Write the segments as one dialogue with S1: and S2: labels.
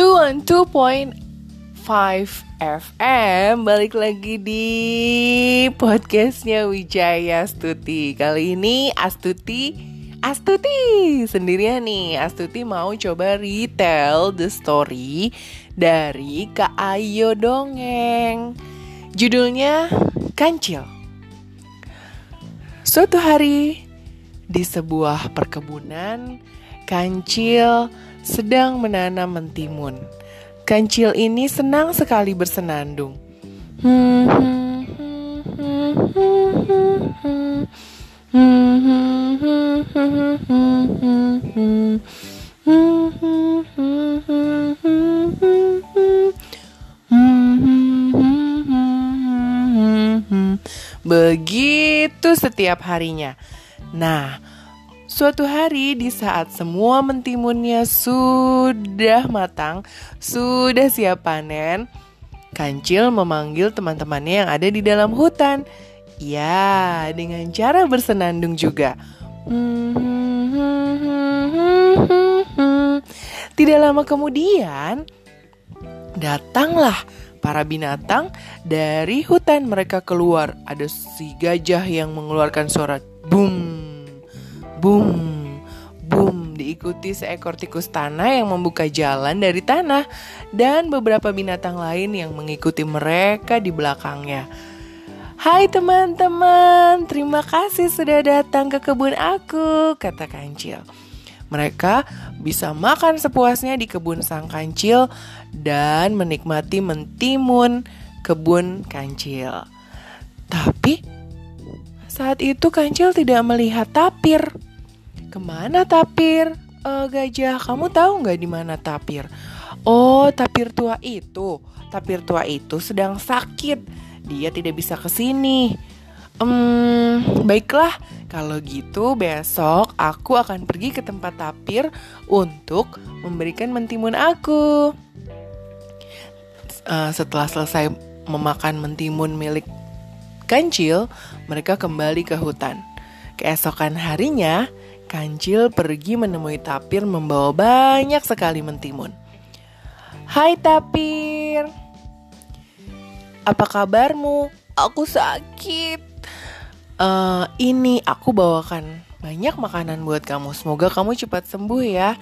S1: 212.5 FM Balik lagi di podcastnya Wijaya Astuti Kali ini Astuti Astuti sendirian nih Astuti mau coba retell the story dari Kak Ayo Dongeng Judulnya Kancil Suatu hari di sebuah perkebunan Kancil sedang menanam mentimun. Kancil ini senang sekali bersenandung. Begitu setiap harinya. Nah, Suatu hari di saat semua mentimunnya sudah matang, sudah siap panen, Kancil memanggil teman-temannya yang ada di dalam hutan. Ya, dengan cara bersenandung juga. Tidak lama kemudian, datanglah para binatang dari hutan mereka keluar. Ada si gajah yang mengeluarkan suara boom Boom, boom, diikuti seekor tikus tanah yang membuka jalan dari tanah dan beberapa binatang lain yang mengikuti mereka di belakangnya. Hai teman-teman, terima kasih sudah datang ke kebun aku, kata kancil. Mereka bisa makan sepuasnya di kebun sang kancil dan menikmati mentimun kebun kancil. Tapi saat itu kancil tidak melihat tapir. Ke mana tapir? Uh, gajah, kamu tahu nggak di mana tapir? Oh, tapir tua itu. Tapir tua itu sedang sakit. Dia tidak bisa ke sini. Hmm, baiklah. Kalau gitu besok aku akan pergi ke tempat tapir untuk memberikan mentimun aku. Uh, setelah selesai memakan mentimun milik kancil, mereka kembali ke hutan. Keesokan harinya, Kancil pergi menemui tapir membawa banyak sekali mentimun. Hai tapir, apa kabarmu? Aku sakit. Uh, ini aku bawakan banyak makanan buat kamu. Semoga kamu cepat sembuh ya.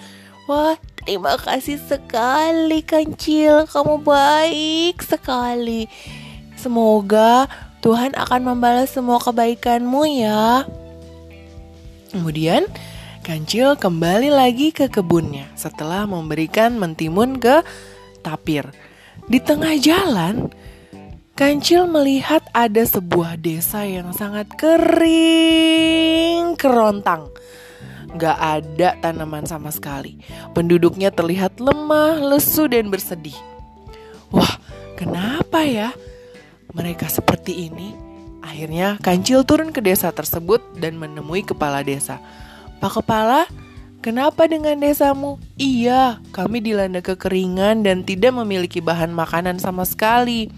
S1: Wah, terima kasih sekali Kancil. Kamu baik sekali. Semoga Tuhan akan membalas semua kebaikanmu ya. Kemudian Kancil kembali lagi ke kebunnya setelah memberikan mentimun ke tapir. Di tengah jalan, Kancil melihat ada sebuah desa yang sangat kering kerontang. Gak ada tanaman sama sekali. Penduduknya terlihat lemah, lesu, dan bersedih. Wah, kenapa ya mereka seperti ini? Akhirnya Kancil turun ke desa tersebut dan menemui kepala desa. Pak Kepala, kenapa dengan desamu? Iya, kami dilanda kekeringan dan tidak memiliki bahan makanan sama sekali.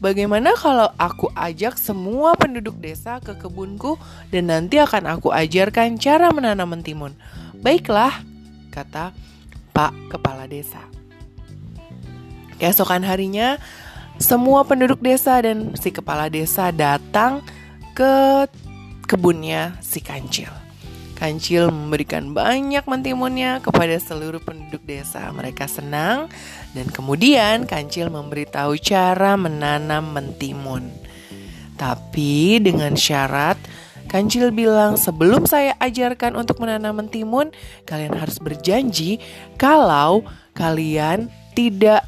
S1: Bagaimana kalau aku ajak semua penduduk desa ke kebunku dan nanti akan aku ajarkan cara menanam mentimun? Baiklah, kata Pak Kepala Desa. Keesokan harinya, semua penduduk desa dan si kepala desa datang ke kebunnya si kancil. Kancil memberikan banyak mentimunnya kepada seluruh penduduk desa. Mereka senang dan kemudian Kancil memberitahu cara menanam mentimun. Tapi dengan syarat Kancil bilang sebelum saya ajarkan untuk menanam mentimun, kalian harus berjanji kalau kalian tidak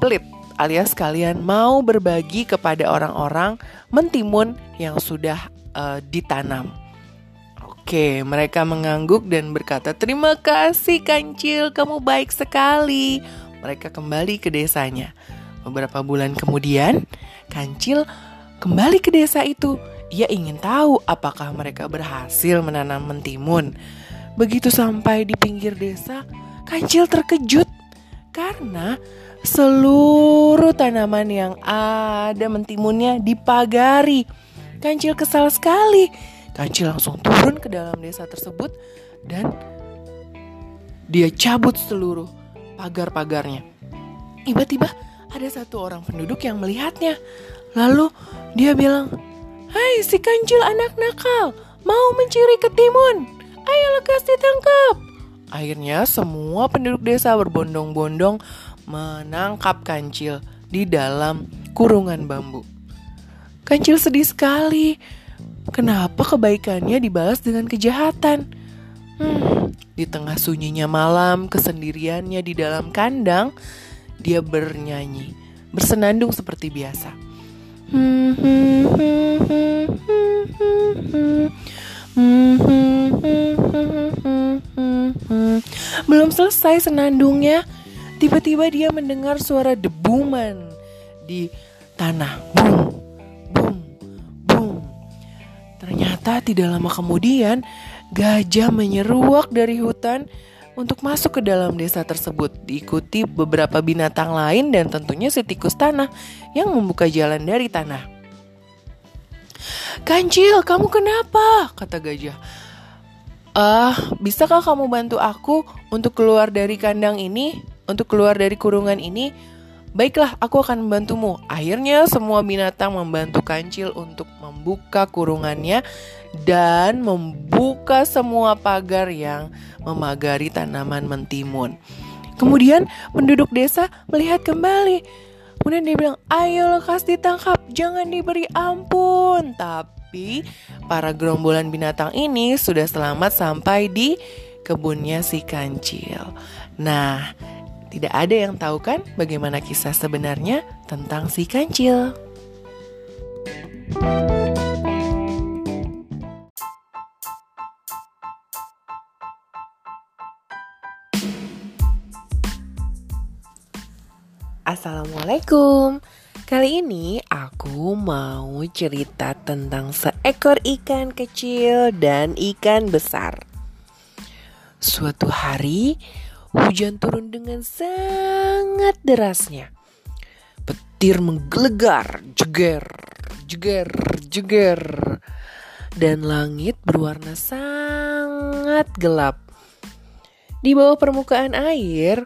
S1: pelit alias kalian mau berbagi kepada orang-orang mentimun yang sudah uh, ditanam. Oke, mereka mengangguk dan berkata, "Terima kasih Kancil, kamu baik sekali." Mereka kembali ke desanya. Beberapa bulan kemudian, Kancil kembali ke desa itu. Ia ingin tahu apakah mereka berhasil menanam mentimun. Begitu sampai di pinggir desa, Kancil terkejut karena seluruh tanaman yang ada mentimunnya dipagari. Kancil kesal sekali. Kancil langsung turun ke dalam desa tersebut dan dia cabut seluruh pagar-pagarnya. Tiba-tiba ada satu orang penduduk yang melihatnya. Lalu dia bilang, Hai si kancil anak nakal, mau mencuri ketimun. Ayo lekas ditangkap. Akhirnya semua penduduk desa berbondong-bondong menangkap kancil di dalam kurungan bambu. Kancil sedih sekali. Kenapa kebaikannya dibalas dengan kejahatan? Hmm, di tengah sunyinya malam, kesendiriannya di dalam kandang, dia bernyanyi, bersenandung seperti biasa. Belum selesai senandungnya, tiba-tiba dia mendengar suara debuman di tanah. Bum, bum, bum. Ternyata tidak lama kemudian, gajah menyeruak dari hutan untuk masuk ke dalam desa tersebut diikuti beberapa binatang lain dan tentunya si tikus tanah yang membuka jalan dari tanah. Kancil, kamu kenapa? kata gajah. Ah, uh, bisakah kamu bantu aku untuk keluar dari kandang ini, untuk keluar dari kurungan ini? Baiklah, aku akan membantumu. Akhirnya semua binatang membantu kancil untuk membuka kurungannya dan membuka semua pagar yang memagari tanaman mentimun. Kemudian penduduk desa melihat kembali. Kemudian dia bilang, ayo lekas ditangkap, jangan diberi ampun. Tapi para gerombolan binatang ini sudah selamat sampai di kebunnya si kancil. Nah, tidak ada yang tahu kan bagaimana kisah sebenarnya tentang si kancil. Assalamualaikum. Kali ini aku mau cerita tentang seekor ikan kecil dan ikan besar. Suatu hari, Hujan turun dengan sangat derasnya. Petir menggelegar, jeger, jeger, jeger. Dan langit berwarna sangat gelap. Di bawah permukaan air,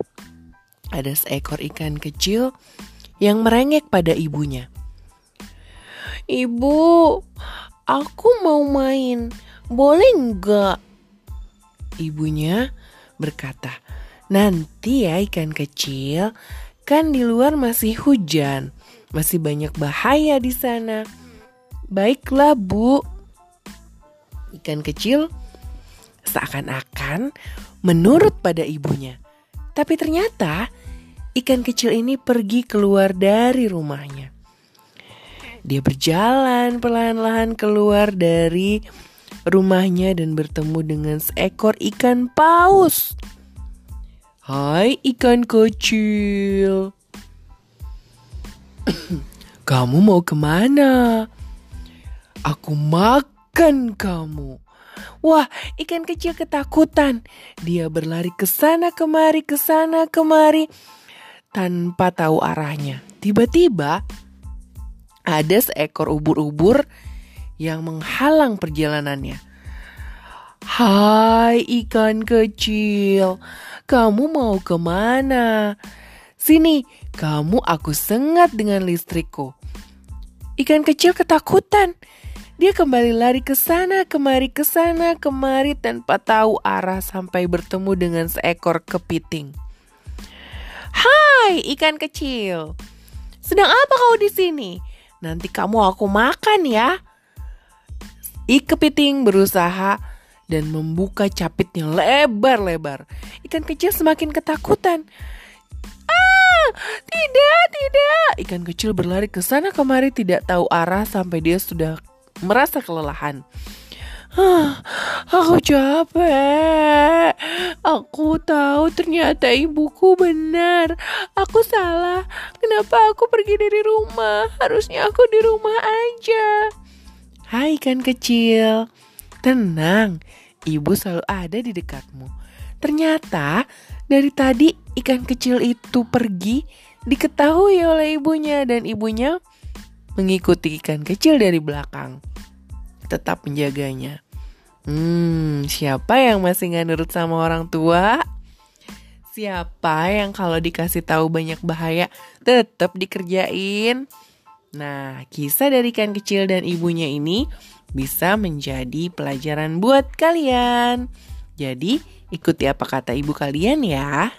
S1: ada seekor ikan kecil yang merengek pada ibunya. Ibu, aku mau main. Boleh enggak? Ibunya berkata, Nanti ya ikan kecil, kan di luar masih hujan, masih banyak bahaya di sana. Baiklah, Bu. Ikan kecil seakan-akan menurut pada ibunya. Tapi ternyata ikan kecil ini pergi keluar dari rumahnya. Dia berjalan perlahan-lahan keluar dari rumahnya dan bertemu dengan seekor ikan paus. Hai ikan kecil Kamu mau ke mana? Aku makan kamu Wah, ikan kecil ketakutan. Dia berlari ke sana kemari, ke sana kemari tanpa tahu arahnya. Tiba-tiba ada seekor ubur-ubur yang menghalang perjalanannya. Hai ikan kecil, kamu mau ke mana? Sini, kamu aku sengat dengan listrikku. Ikan kecil ketakutan. Dia kembali lari ke sana, kemari ke sana, kemari tanpa tahu arah sampai bertemu dengan seekor kepiting. Hai, ikan kecil. Sedang apa kau di sini? Nanti kamu aku makan ya. I kepiting berusaha dan membuka capitnya lebar-lebar. Ikan kecil semakin ketakutan. Ah, tidak, tidak. Ikan kecil berlari ke sana kemari tidak tahu arah sampai dia sudah merasa kelelahan. Ah, aku capek. Aku tahu ternyata ibuku benar. Aku salah. Kenapa aku pergi dari rumah? Harusnya aku di rumah aja. Hai ikan kecil. Tenang, ibu selalu ada di dekatmu. Ternyata dari tadi ikan kecil itu pergi diketahui oleh ibunya dan ibunya mengikuti ikan kecil dari belakang. Tetap menjaganya. Hmm, siapa yang masih nggak nurut sama orang tua? Siapa yang kalau dikasih tahu banyak bahaya tetap dikerjain? Nah, kisah dari ikan kecil dan ibunya ini bisa menjadi pelajaran buat kalian. Jadi, ikuti apa kata ibu kalian ya.